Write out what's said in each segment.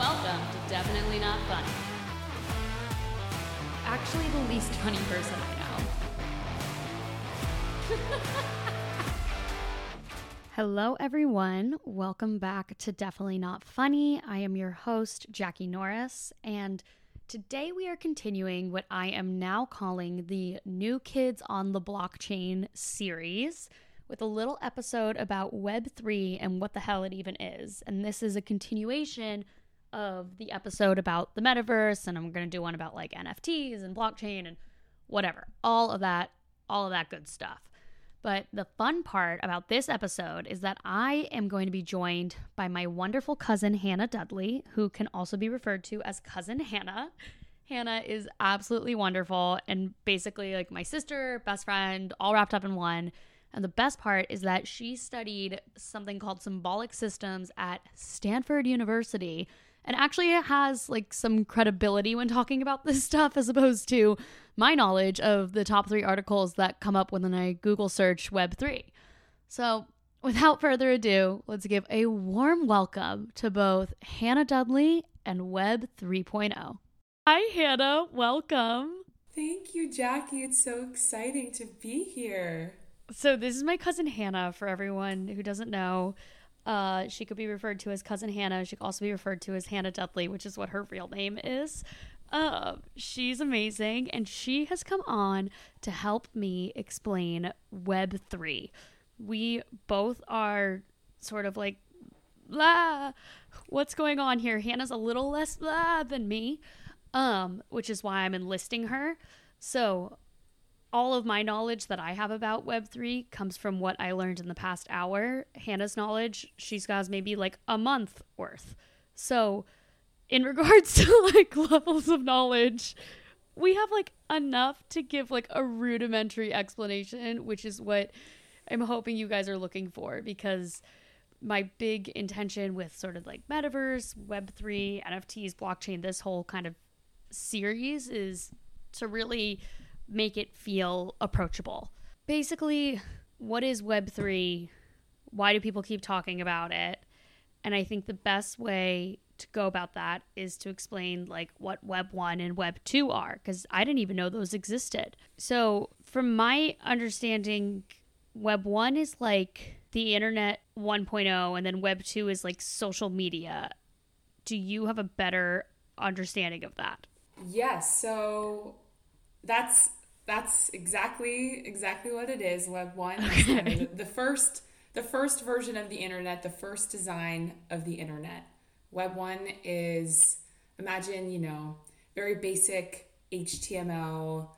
welcome to Definitely Not Funny. Actually, the least funny person I know. Hello, everyone. Welcome back to Definitely Not Funny. I am your host, Jackie Norris, and today we are continuing what I am now calling the New Kids on the Blockchain series with a little episode about Web3 and what the hell it even is. And this is a continuation of the episode about the metaverse, and I'm going to do one about like NFTs and blockchain and whatever. All of that, all of that good stuff. But the fun part about this episode is that I am going to be joined by my wonderful cousin, Hannah Dudley, who can also be referred to as Cousin Hannah. Hannah is absolutely wonderful and basically like my sister, best friend, all wrapped up in one. And the best part is that she studied something called symbolic systems at Stanford University and actually it has like some credibility when talking about this stuff as opposed to my knowledge of the top 3 articles that come up when I Google search web3. So, without further ado, let's give a warm welcome to both Hannah Dudley and Web 3.0. Hi Hannah, welcome. Thank you, Jackie. It's so exciting to be here. So, this is my cousin Hannah for everyone who doesn't know. Uh, she could be referred to as cousin Hannah. She could also be referred to as Hannah Dudley, which is what her real name is. Uh, she's amazing, and she has come on to help me explain Web three. We both are sort of like blah. What's going on here? Hannah's a little less blah than me, um, which is why I'm enlisting her. So all of my knowledge that I have about Web3 comes from what I learned in the past hour. Hannah's knowledge, she's got maybe like a month worth. So, in regards to like levels of knowledge, we have like enough to give like a rudimentary explanation, which is what I'm hoping you guys are looking for because my big intention with sort of like metaverse, Web3, NFTs, blockchain, this whole kind of series is to really make it feel approachable. Basically, what is Web3? Why do people keep talking about it? And I think the best way to go about that is to explain like what Web 1 and Web 2 are because I didn't even know those existed. So, from my understanding, Web 1 is like the internet 1.0 and then Web 2 is like social media. Do you have a better understanding of that? Yes. So that's that's exactly exactly what it is. Web one, the, the first the first version of the internet, the first design of the internet. Web one is imagine you know very basic HTML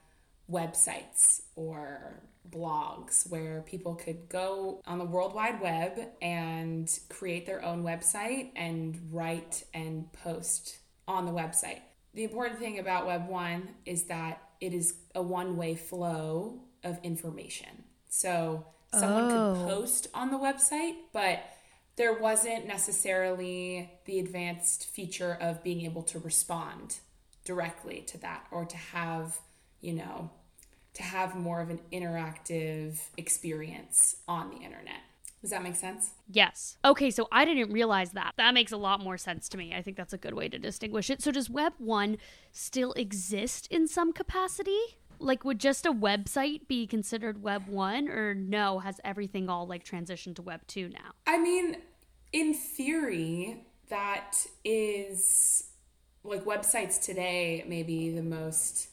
websites or blogs where people could go on the World Wide Web and create their own website and write and post on the website. The important thing about Web 1 is that it is a one way flow of information. So someone oh. could post on the website, but there wasn't necessarily the advanced feature of being able to respond directly to that or to have, you know, to have more of an interactive experience on the internet. Does that make sense? Yes. Okay, so I didn't realize that. That makes a lot more sense to me. I think that's a good way to distinguish it. So does Web 1 still exist in some capacity? Like would just a website be considered Web 1 or no, has everything all like transitioned to Web 2 now? I mean, in theory, that is like websites today maybe the most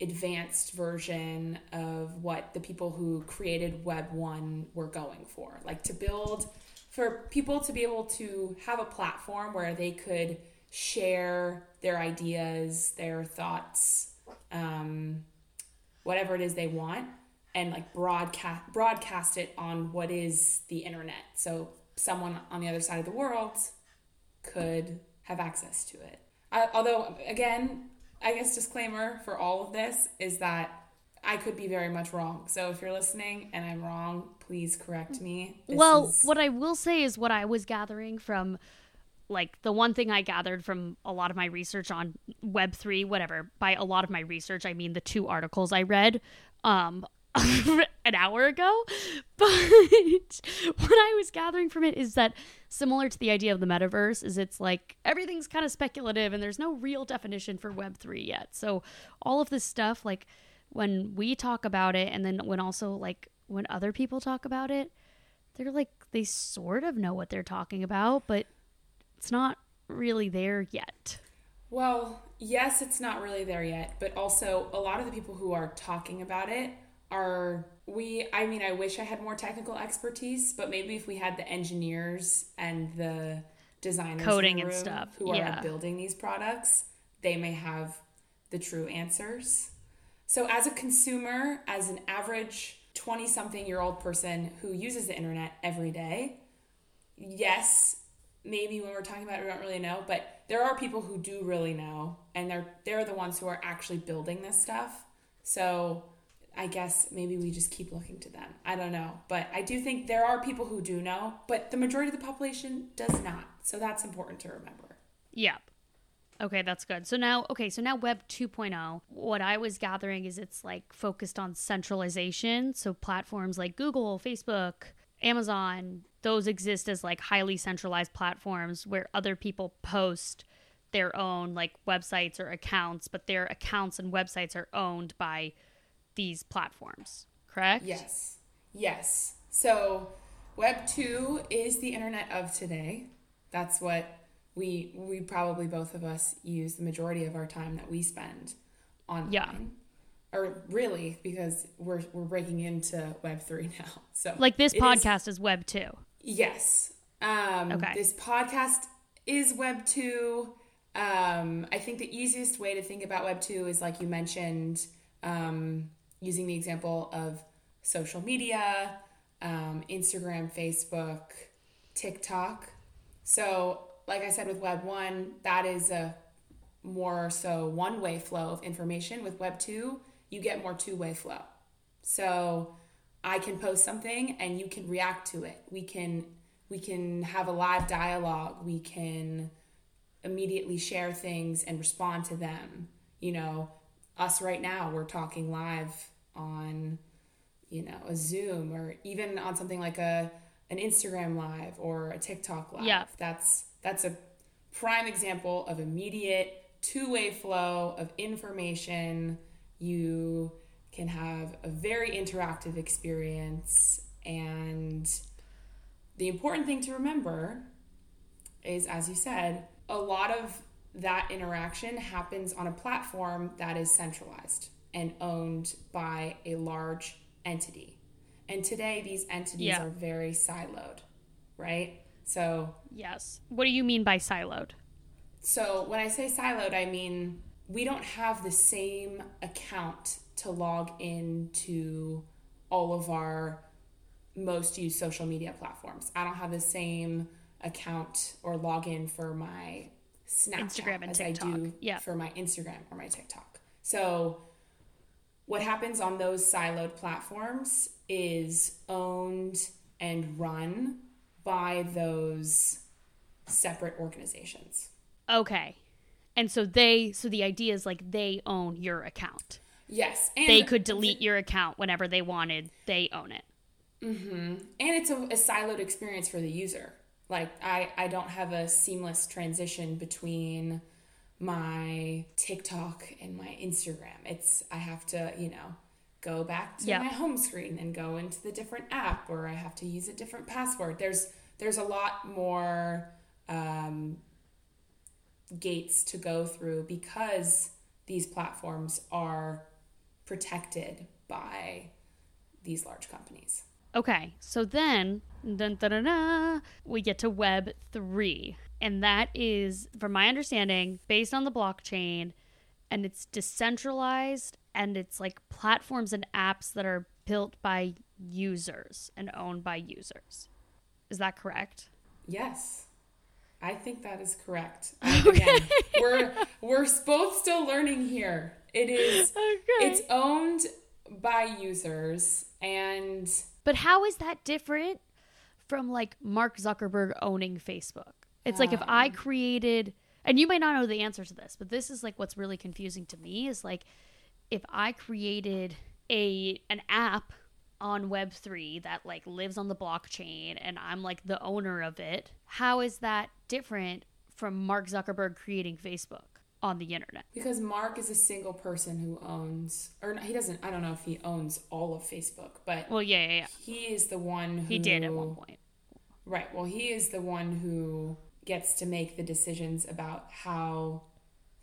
advanced version of what the people who created Web 1 were going for. Like to build, for people to be able to have a platform where they could share their ideas, their thoughts, um, whatever it is they want, and like broadcast broadcast it on what is the internet. So someone on the other side of the world could have access to it. Uh, although, again, I guess disclaimer for all of this is that I could be very much wrong. So if you're listening and I'm wrong, please correct me. This well, is... what I will say is what I was gathering from like the one thing I gathered from a lot of my research on web3 whatever. By a lot of my research, I mean the two articles I read. Um an hour ago. But what I was gathering from it is that similar to the idea of the metaverse is it's like everything's kind of speculative and there's no real definition for web3 yet. So all of this stuff like when we talk about it and then when also like when other people talk about it, they're like they sort of know what they're talking about, but it's not really there yet. Well, yes, it's not really there yet, but also a lot of the people who are talking about it are we I mean, I wish I had more technical expertise, but maybe if we had the engineers and the designers Coding and stuff, who yeah. are building these products, they may have the true answers. So as a consumer, as an average 20 something year old person who uses the internet every day, yes, maybe when we're talking about it, we don't really know, but there are people who do really know, and they're they're the ones who are actually building this stuff. So I guess maybe we just keep looking to them. I don't know, but I do think there are people who do know, but the majority of the population does not. So that's important to remember. Yep. Okay, that's good. So now, okay, so now Web 2.0, what I was gathering is it's like focused on centralization. So platforms like Google, Facebook, Amazon, those exist as like highly centralized platforms where other people post their own like websites or accounts, but their accounts and websites are owned by these platforms, correct? Yes. Yes. So Web 2 is the internet of today. That's what we we probably both of us use the majority of our time that we spend online. Yeah. Or really because we're we're breaking into Web 3 now. So Like this it is- podcast is Web 2. Yes. Um, Okay. This podcast is Web 2. Um, I think the easiest way to think about Web 2 is like you mentioned, um, using the example of social media, um, Instagram, Facebook, TikTok. So, like I said with Web 1, that is a more so one way flow of information. With Web 2, you get more two way flow. So, I can post something and you can react to it. We can we can have a live dialogue. We can immediately share things and respond to them. You know, us right now we're talking live on you know, a Zoom or even on something like a an Instagram live or a TikTok live. Yeah. That's that's a prime example of immediate two-way flow of information. You can have a very interactive experience and the important thing to remember is as you said, a lot of that interaction happens on a platform that is centralized and owned by a large entity. And today these entities Yeah. are very siloed, right? So Yes. What do you mean by siloed? so when I say siloed, I mean we don't have the same account to log into all of our most used social media platforms. I don't have the same account or login for my Snapchat Instagram and as I TikTok. do Yeah. for my Instagram or my TikTok. So what happens on those siloed platforms is owned and run by those separate organizations. Okay. And so they so the idea is like they own your account. Yes, and They could delete your account whenever they wanted. They own it. Mm-hmm. and it's a, a siloed experience for the user. Like I, I don't have a seamless transition between my TikTok and my Instagram. It's I have to, you know, go back to Yep. my home screen and go into the different app or I have to use a different password. There's there's a lot more um, gates to go through because these platforms are protected by these large companies. Okay. So then dun, we get to web 3 and that is from my understanding based on the blockchain and it's decentralized and it's like platforms and apps that are built by users and owned by users. Is that correct? Yes. I think that is correct. Again, we're we're both still learning here. It is Okay. it's owned by users and But how is that different from like Mark Zuckerberg owning Facebook? It's like if I created, and you might not know the answer to this, but this is like what's really confusing to me is like if I created a an app on web3 that like lives on the blockchain and I'm like the owner of it, how is that different from Mark Zuckerberg creating Facebook on the internet? Because Mark is a single person who owns or he doesn't I don't know if he owns all of Facebook, but Well, yeah, yeah, yeah. he is the one who He did at one point. Right. Well, he is the one who gets to make the decisions about how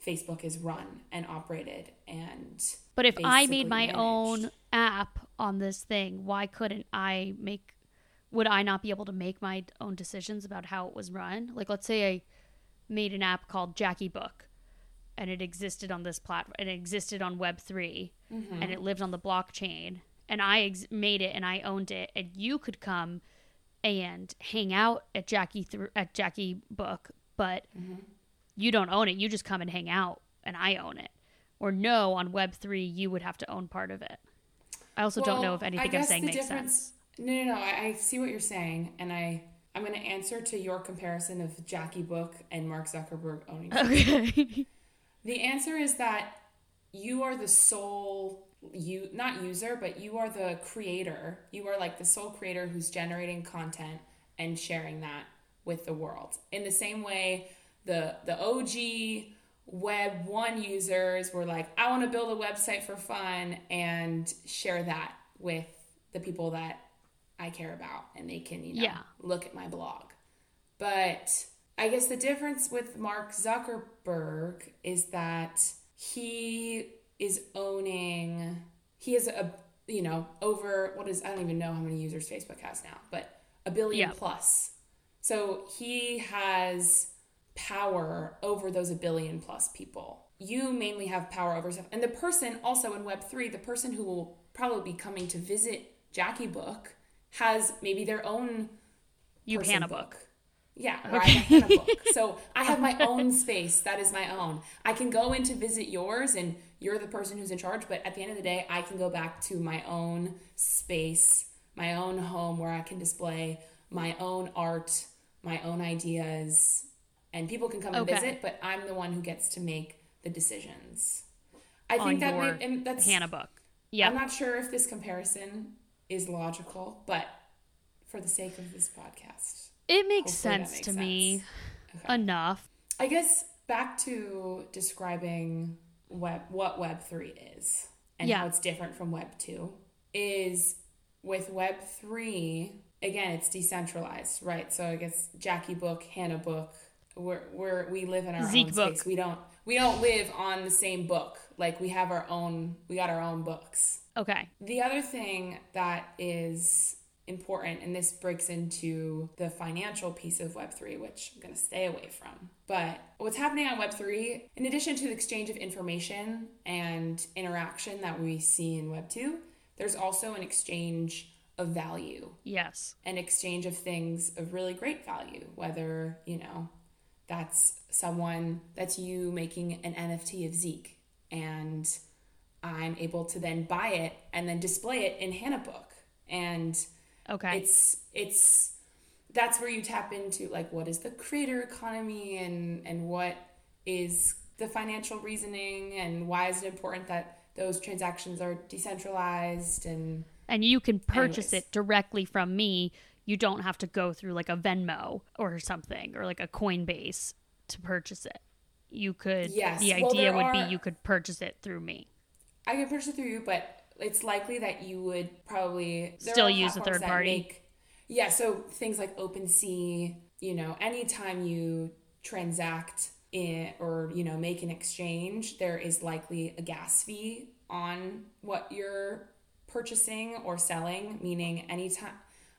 Facebook is run and operated and But if I made my managed. own app on this thing, why couldn't I make would I not be able to make my own decisions about how it was run? Like let's say I made an app called Jackie Book and it existed on this platform and it existed on web3 Mm-hmm. and it lived on the blockchain and I ex- made it and I owned it and you could come and hang out at Jackie through at Jackie Book, but Mm-hmm. you don't own it. You just come and hang out and I own it. Or no, on Web3, you would have to own part of it. I also don't know if anything I'm saying makes sense. No, no, no. I, I see what you're saying, and I I'm going to answer to your comparison of Jackie Book and Mark Zuckerberg owning. Okay. The answer is that you are the sole you not user, but you are the creator. You are like the sole creator who's generating content and sharing that with the world. In the same way, the the OG web 1 users were like, I want to build a website for fun and share that with the people that I care about and they can, you know, Yeah. look at my blog. But I guess the difference with Mark Zuckerberg is that he is owning, he has a, you know, over, what is, I don't even know how many users Facebook has now, but a billion Yeah. plus. So he has power over those a billion plus people. You mainly have power over stuff. And the person also in Web3, the person who will probably be coming to visit Jackie Book has maybe their own You person Hannah book. Yeah, or I have a book. So I have my own space. That is my own. I can go in to visit yours and you're the person who's in charge, but at the end of the day, I can go back to my own space, my own home where I can display my own art, my own ideas, and people can come and visit, but I'm the one who gets to make the decisions. I On think that may, and that's Hannah book. Yeah, I'm not sure if this comparison is logical, but for the sake of this podcast, It makes Hopefully sense makes to me. Okay. enough. I guess back to describing web what Web three is and Yeah. how it's different from Web two is with Web three again it's decentralized, right? So I guess Jackie Book, Hannah Book, we're, we're we live in our Zeke own Book. space. We don't we don't live on the same book. Like we have our own we got our own books. Okay. The other thing that is important, and this breaks into the financial piece of Web3, which I'm going to stay away from. But what's happening on Web3, in addition to the exchange of information and interaction that we see in Web2, there's also an exchange of value, Yes. an exchange of things of really great value, whether, you know, that's someone that's you making an NFT of Zeke and I'm able to then buy it and then display it in Hannah Book. And Okay. it's it's that's where you tap into like what is the creator economy and and what is the financial reasoning and why is it important that those transactions are decentralized and and you can purchase Anyways. it directly from me. You don't have to go through like a Venmo or something or like a Coinbase to purchase it. You could Yes. the idea there would are- be you could purchase it through me. I can purchase it through you, but it's likely that you would probably Still use a third party? make- yeah, so things like OpenSea, you know, anytime you transact in or you know make an exchange, there is likely a gas fee on what you're purchasing or selling. Meaning, anytime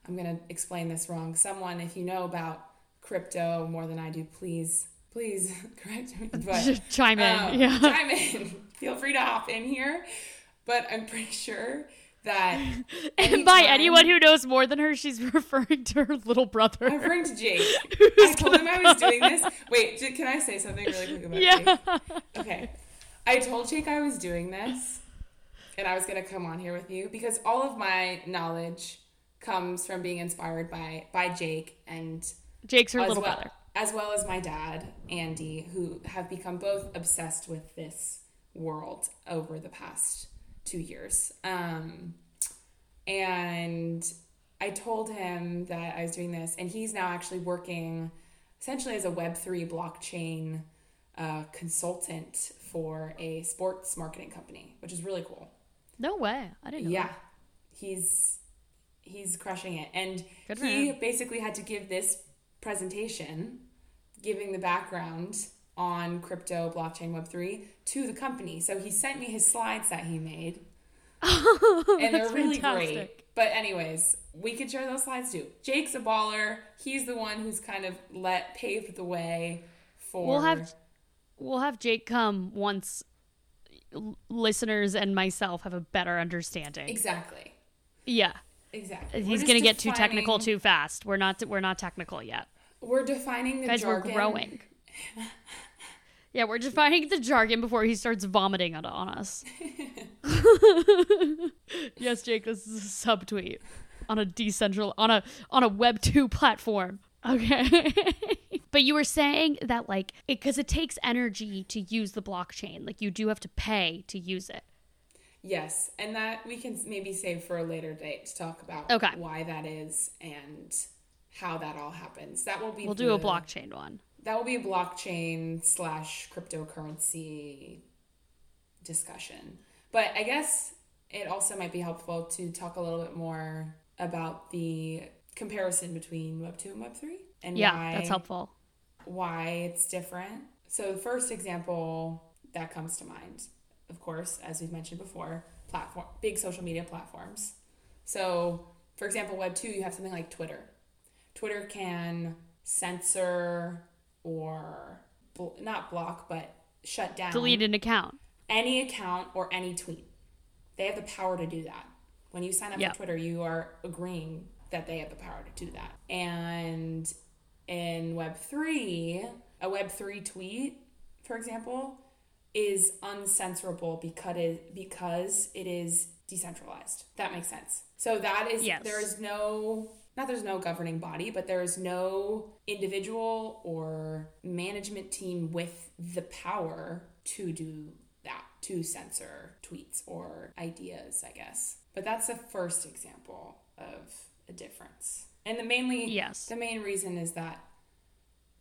I'm gonna explain this wrong. Someone, if you know about crypto more than I do, please please correct me. But Chime in. um, yeah. chime in. Feel free to hop in here. But I'm pretty sure that And by anyone who knows more than her, she's referring to her little brother. I'm referring to Jake. I told him I was doing this. Wait, can I say something really quick about Yeah. Jake? Okay. I told Jake I was doing this and I was going to come on here with you because all of my knowledge comes from being inspired by by Jake and Jake's her little well, brother. as well as my dad, Andy, who have become both obsessed with this world over the past two years. Um, and I told him that I was doing this, and he's now actually working essentially as a Web3 blockchain uh, consultant for a sports marketing company, which is really cool. No way. I didn't know. Yeah, that. he's he's crushing it, and he him. basically had to give this presentation, giving the background on crypto, blockchain, Web three to the company. So he sent me his slides that he made, oh, and they're really fantastic. great. But anyways, we could share those slides too. Jake's a baller. He's the one who's kind of let paved the way for. We'll have we'll have Jake come once listeners and myself have a better understanding. exactly, Yeah. exactly. He's going to get too technical too fast. We're not we're not technical yet. We're defining the Guys, jargon. we're growing. Yeah, we're defining the jargon before he starts vomiting on, on us. yes, Jake, this is a subtweet on a decentral on a on a web 2 platform. Okay. but you were saying that like it cuz it takes energy to use the blockchain. Like you do have to pay to use it. Yes, and that we can maybe save for a later date to talk about Okay. why that is and how that all happens. That will be We'll do a blockchain one. That will be a blockchain slash cryptocurrency discussion. But I guess it also might be helpful to talk a little bit more about the comparison between Web two and Web three and Yeah, why that's helpful. why it's different. So the first example that comes to mind, of course, as we've mentioned before, platform big social media platforms. So, for example, Web 2, you have something like Twitter. Twitter can censor or bl- not block, but shut down Delete an account. any account or any tweet. They have the power to do that. When you sign up Yeah. for Twitter, you are agreeing that they have the power to do that. And in Web3, a Web3 tweet, for example, is uncensorable because it, because it is decentralized. That makes sense. So that is Yes. there is no not there's no governing body, but there is no individual or management team with the power to do that, to censor tweets or ideas, I guess. But that's the first example of a difference. And the mainly Yes. the main reason is that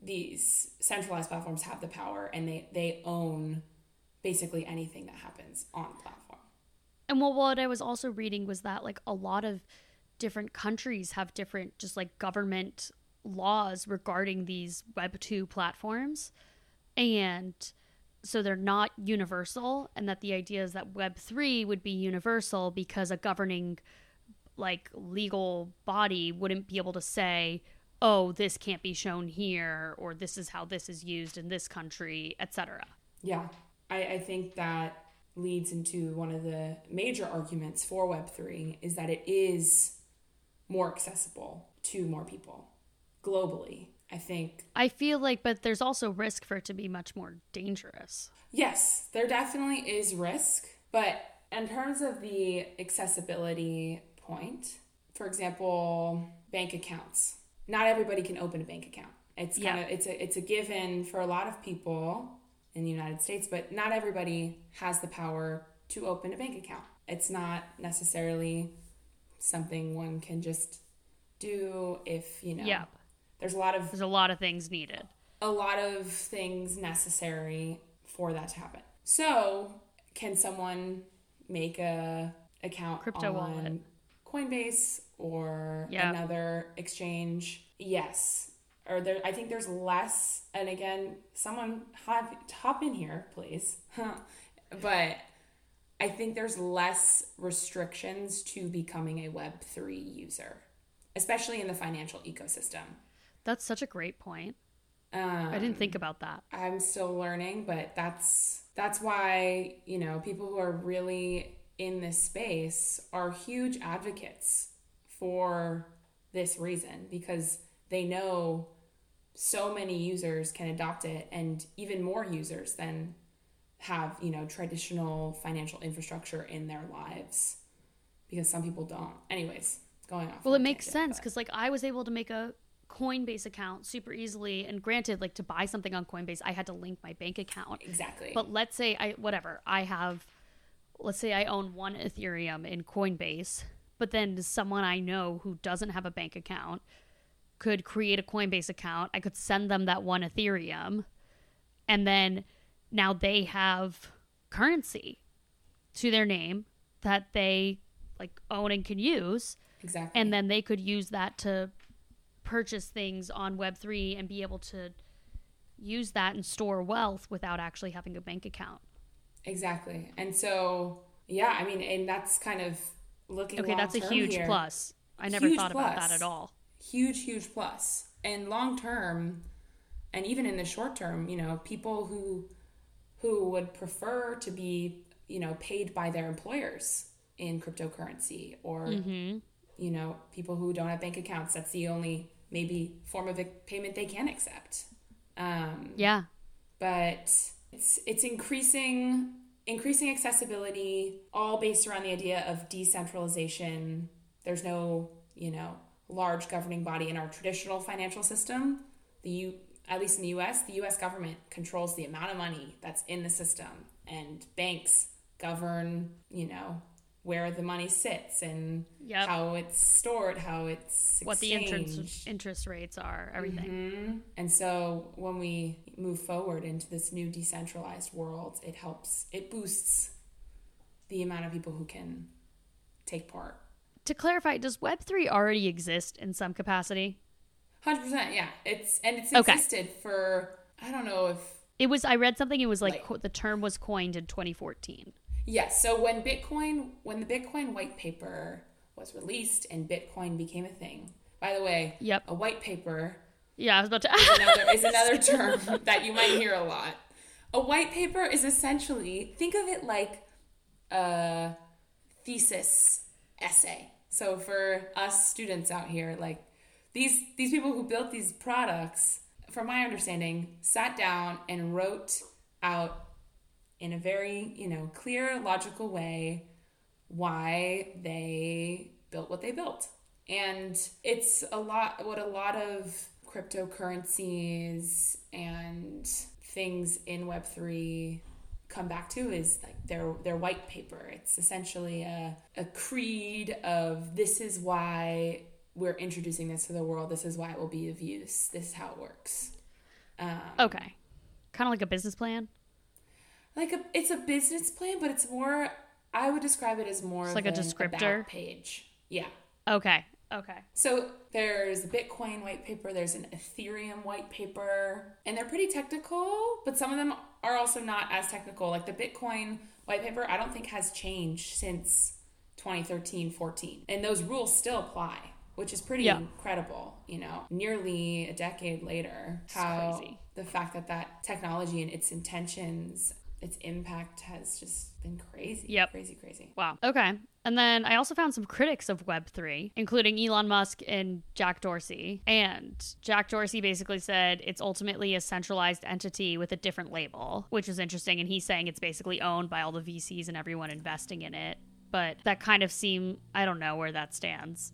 these centralized platforms have the power and they, they own basically anything that happens on the platform. And well, what I was also reading was that like a lot of different countries have different just like government laws regarding these Web 2 platforms. And so they're not universal. And that the idea is that Web 3 would be universal because a governing like legal body wouldn't be able to say, oh, this can't be shown here, or this is how this is used in this country, etc. Yeah, I, I think that leads into one of the major arguments for Web3 is that it is more accessible to more people globally. I think, I feel like, but there's also risk for it to be much more dangerous. yes, there definitely is risk, but in terms of the accessibility point, for example, bank accounts. Not everybody can open a bank account. It's kind Yeah. of it's a it's a given for a lot of people in the United States, but not everybody has the power to open a bank account. It's not necessarily something one can just do if, you know. Yeah. There's a lot of There's a lot of things needed. a lot of things necessary for that to happen. So, can someone make a account Crypto on wallet. Coinbase or Yeah. another exchange? Yes. Or there, I think there's less. And again, someone hop, hop in here, please. but I think there's less restrictions to becoming a Web three user, especially in the financial ecosystem. That's such a great point. Um, I didn't think about that. I'm still learning, but that's that's why, you know, people who are really in this space are huge advocates for this reason because they know so many users can adopt it and even more users than have, you know, traditional financial infrastructure in their lives because some people don't. Anyways, going off. Well, it makes tangent, sense because, like, I was able to make a Coinbase account super easily. And granted, like, to buy something on Coinbase, I had to link my bank account. exactly. But let's say I, whatever, I have let's say I own one Ethereum in Coinbase, but then someone I know who doesn't have a bank account could create a Coinbase account. I could send them that one Ethereum, and then now they have currency to their name that they like own and can use. Exactly. And then they could use that to purchase things on Web3 and be able to use that and store wealth without actually having a bank account. Exactly. And so, yeah, I mean, and that's kind of looking Okay, that's a huge here. plus. I never Huge thought about that at all. Huge, huge plus. And long term, and even in the short term, you know, people who who would prefer to be, you know, paid by their employers in cryptocurrency or Mm-hmm. you know, people who don't have bank accounts, that's the only maybe form of payment they can accept. Um, Yeah. but it's it's increasing increasing accessibility all based around the idea of decentralization there's no you know large governing body in our traditional financial system the U, at least in the US the US government controls the amount of money that's in the system and banks govern you know where the money sits and Yep. how it's stored how it's What the interest interest rates are, everything. Mhm. And so when we move forward into this new decentralized world, it helps, it boosts the amount of people who can take part. To clarify, does Web3 already exist in some capacity? 100%, yeah. It's and it's Okay. existed for I don't know if It was I read something it was like, Like- co- the term was coined in 2014. Yes. So when Bitcoin, when the Bitcoin white paper was released and Bitcoin became a thing. By the way, Yep. a white paper Yeah, I was about to another, is another term that you might hear a lot. A white paper is essentially think of it like a thesis essay. So for us students out here, like these these people who built these products, from my understanding, sat down and wrote out in a very you know clear, logical way why they built what they built. And it's a lot what a lot of cryptocurrencies and things in web3 come back to is like their their white paper. It's essentially a, a creed of this is why we're introducing this to the world. This is why it will be of use. This is how it works. Um, Okay. Kind of like a business plan. like a it's a business plan, but it's more. I would describe it as more like a descriptor? page. Yeah. Okay. Okay. So there's a Bitcoin white paper, there's an Ethereum white paper, and they're pretty technical, but some of them are also not as technical. Like the Bitcoin white paper, I don't think has changed since 2013 14. And those rules still apply, which is pretty Yeah. incredible, you know, nearly a decade later. It's How crazy. the fact that that technology and its intentions, its impact has just been crazy. Yep. Crazy, crazy. Wow. Okay. And then I also found some critics of Web3, including Elon Musk and Jack Dorsey. And Jack Dorsey basically said it's ultimately a centralized entity with a different label, which is interesting. And he's saying it's basically owned by all the VCs and everyone investing in it. But that kind of seem I don't know where that stands.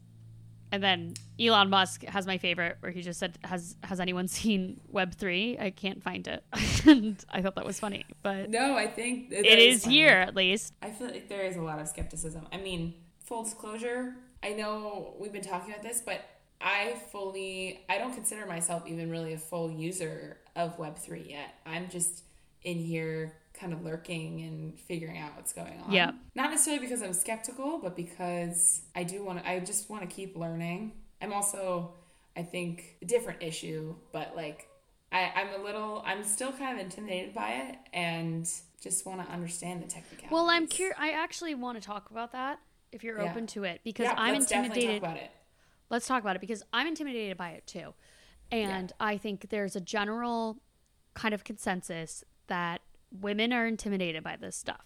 And then Elon Musk has my favorite, where he just said, "Has has anyone seen Web 3? I can't find it." and I thought that was funny, but No, I think it is is here at least. I feel like there is a lot of skepticism. I mean, full disclosure, I know we've been talking about this, but I fully, I don't consider myself even really a full user of Web3 yet. I'm just in here kind of lurking and figuring out what's going on. Yeah. Not necessarily because I'm skeptical, but because I do want to, I just want to keep learning. I'm also, I think, a different issue, but like, I, I'm a little, I'm still kind of intimidated by it and just want to understand the technicalities. Well, I'm curious. I actually want to talk about that if you're Yeah. open to it because Yeah, I'm intimidated. talk about it. Let's talk about it because I'm intimidated by it too. And I think there's a general kind of consensus that women are intimidated by this stuff.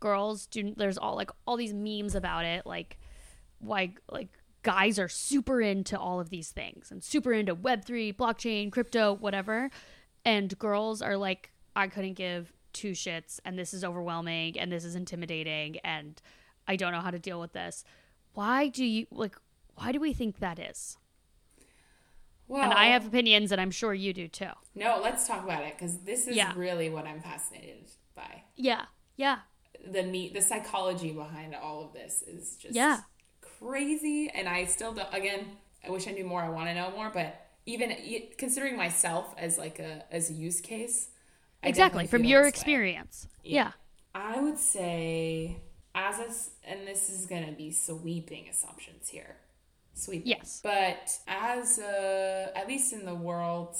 Girls do there's all like all these memes about it like why like guys are super into all of these things and super into web3, blockchain, crypto, whatever. And girls are like I couldn't give two shits and this is overwhelming and this is intimidating and I don't know how to deal with this. Why do you like why do we think that is? Well, and I have opinions, and I'm sure you do too. no. Let's talk about it because this is Yeah. really what I'm fascinated by. Yeah, yeah. the meat, the psychology behind all of this is just Yeah. crazy. And I still don't. Again, I wish I knew more. I want to know more, but even considering myself as like a as a use case, exactly from your experience. Yeah. I would say as a, and this is going to be sweeping assumptions here. Sweeping. Yes. But as a, at least in the world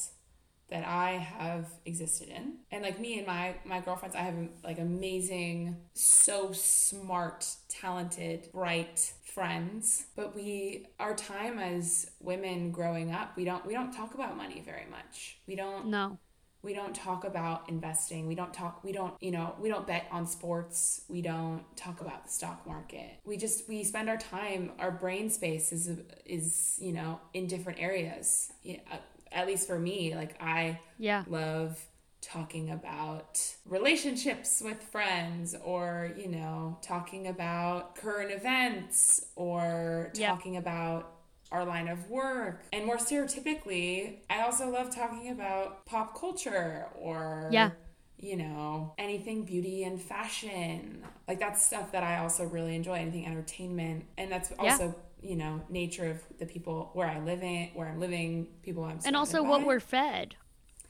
that I have existed in, and like me and my my girlfriends, I have like amazing, so smart, talented, bright friends. But we, our time as women growing up, we don't we don't talk about money very much. We don't No. We don't talk about investing. We don't talk we don't you know we don't bet on sports. We don't talk about the stock market. We just we spend our time our brain space is is you know in different areas. Yeah, uh, at least for me like i Yeah. love talking about relationships with friends or you know talking about current events or talking about our line of work and more stereotypically i also love talking about pop culture or Yeah. you know anything beauty and fashion like that's stuff that i also really enjoy anything entertainment and that's Yeah. also you know nature of the people where i live in where i'm living people i'm And also surrounded what we're fed.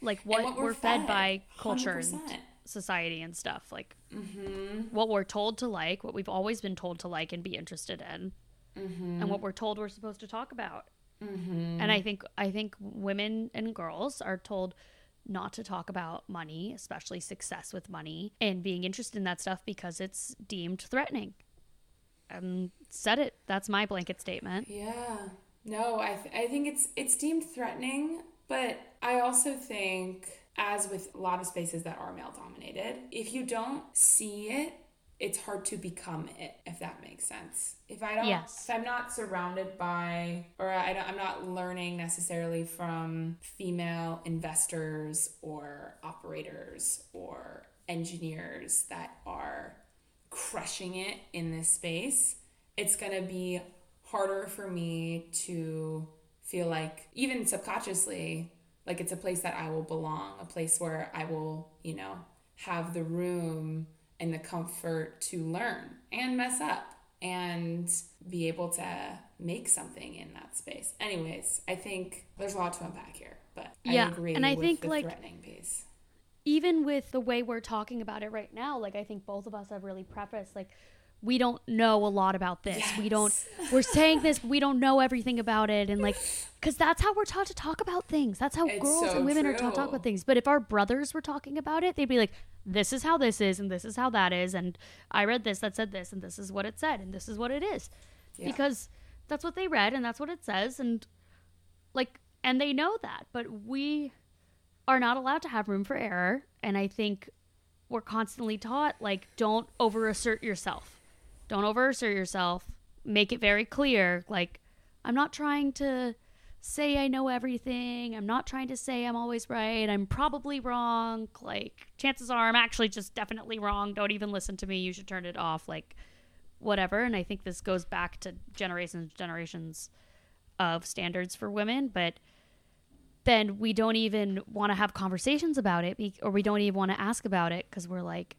Like what, what we're, we're fed, fed, by culture and 100%. society and stuff. Like Mm-hmm. what we're told to like, what we've always been told to like and be interested in, Mm-hmm. and what we're told we're supposed to talk about. And I think I think women and girls are told not to talk about money, especially success with money, and being interested in that stuff because it's deemed threatening. Um, said it. That's my blanket statement. Yeah. No, I, th- I think it's it's deemed threatening, but I also think as with a lot of spaces that are male dominated, if you don't see it, it's hard to become it if that makes sense. If I don't Yes. if I'm not surrounded by or I don't, I'm not learning necessarily from female investors or operators or engineers that are crushing it in this space, it's going to be harder for me to feel like, even subconsciously, like it's a place that I will belong, a place where I will, you know, have the room and the comfort to learn and mess up and be able to make something in that space. Anyways, I think there's a lot to unpack here, but I Yeah, agree and I with think, the like, threatening piece. even with the way we're talking about it right now, like I think both of us have really prefaced like we don't know a lot about this. We don't we're saying this, but we don't know everything about it and like cuz that's how we're taught to talk about things. That's how It's girls so and women are taught to talk about things. But if our brothers were talking about it, they'd be like this is how this is and this is how that is and I read this that said this and this is what it said and this is what it is. Yeah. Because that's what they read and that's what it says and like and they know that, but we are not allowed to have room for error and i think we're constantly taught like don't over assert yourself don't over assert yourself. Make it very clear like i'm not trying to say i know everything. I'm not trying to say i'm always right. I'm probably wrong. Like chances are i'm actually just definitely wrong. Don't even listen to me. You should turn it off. Like whatever. And i think this goes back to generations and generations of standards for women. But then we don't even want to have conversations about it or we don't even want to ask about it because we're like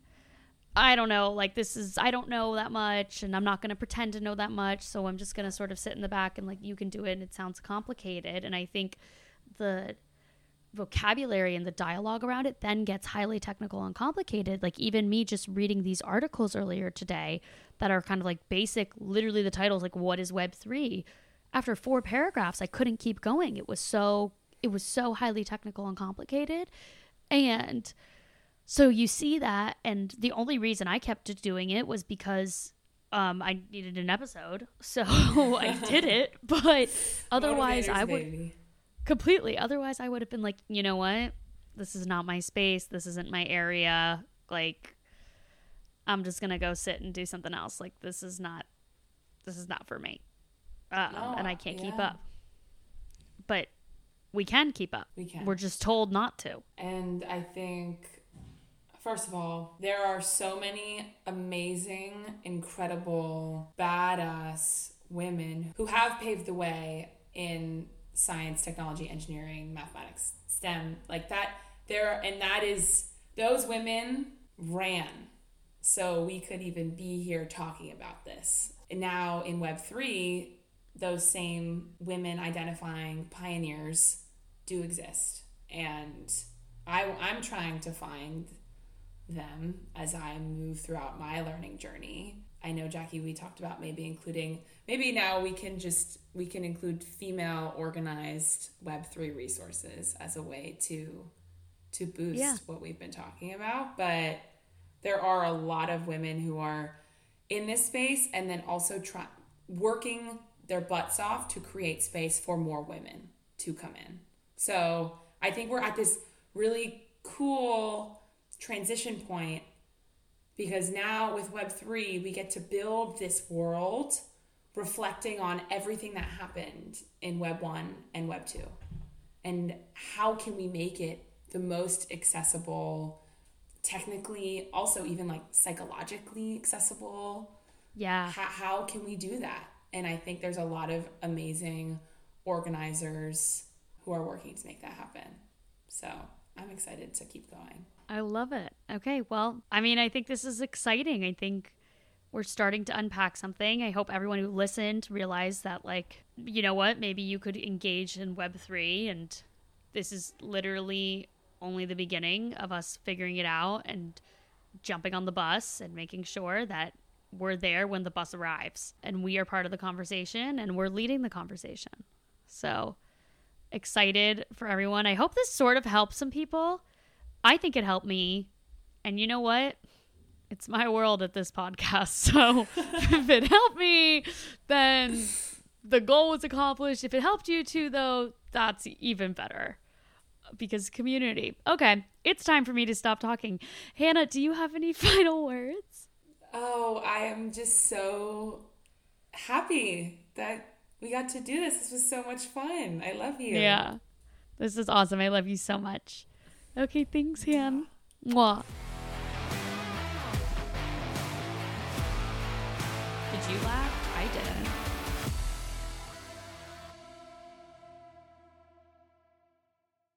i don't know like this is i don't know that much and i'm not going to pretend to know that much so i'm just going to sort of sit in the back and like you can do it and it sounds complicated and i think the vocabulary and the dialogue around it then gets highly technical and complicated. Like even me just reading these articles earlier today that are kind of like basic literally the titles like what is web 3 after four paragraphs i couldn't keep going. It was so it was so highly technical and complicated and so you see that and the only reason i kept doing it was because um, I needed an episode, so I did it. But otherwise, I would baby. completely. Otherwise, I would have been like, you know what? This is not my space. This isn't my area. Like, I'm just gonna go sit and do something else. Like, this is not. This is not for me. Um, No, and I can't keep up. But we can keep up. We can. We're just told not to. And I think, first of all, there are so many amazing, incredible, badass women who have paved the way in science, technology, engineering, mathematics, STEM, like that. There, and that is, those women ran so we could even be here talking about this. And now in Web3, those same women identifying pioneers do exist. And I, I'm trying to find them as I move throughout my learning journey. I know Jackie we talked about maybe including maybe now we can just we can include female organized web3 resources as a way to to boost yeah. what we've been talking about, but there are a lot of women who are in this space and then also try working their butts off to create space for more women to come in. So, I think we're at this really cool transition point because now with Web3, we get to build this world reflecting on everything that happened in Web 1 and Web 2. And how can we make it the most accessible, technically, also even like psychologically accessible? Yeah. How, how can we do that? And I think there's a lot of amazing organizers who are working to make that happen. So I'm excited to keep going. I love it. Okay, well, I mean, I think this is exciting. I think we're starting to unpack something. I hope everyone who listened realized that, like, you know what, maybe you could engage in Web3, and this is literally only the beginning of us figuring it out and jumping on the bus and making sure that we're there when the bus arrives and we are part of the conversation and we're leading the conversation. So excited for everyone. I hope this sort of helps some people. I think it helped me. And you know what? It's my world at this podcast. So if it helped me, then the goal was accomplished. If it helped you too, though, that's even better because community. Okay, it's time for me to stop talking. Hannah, do you have any final words? Oh, I am just so happy that we got to do this. This was so much fun. I love you. Yeah. This is awesome. I love you so much. Okay, thanks, Han. Mwah. Did you laugh? I didn't.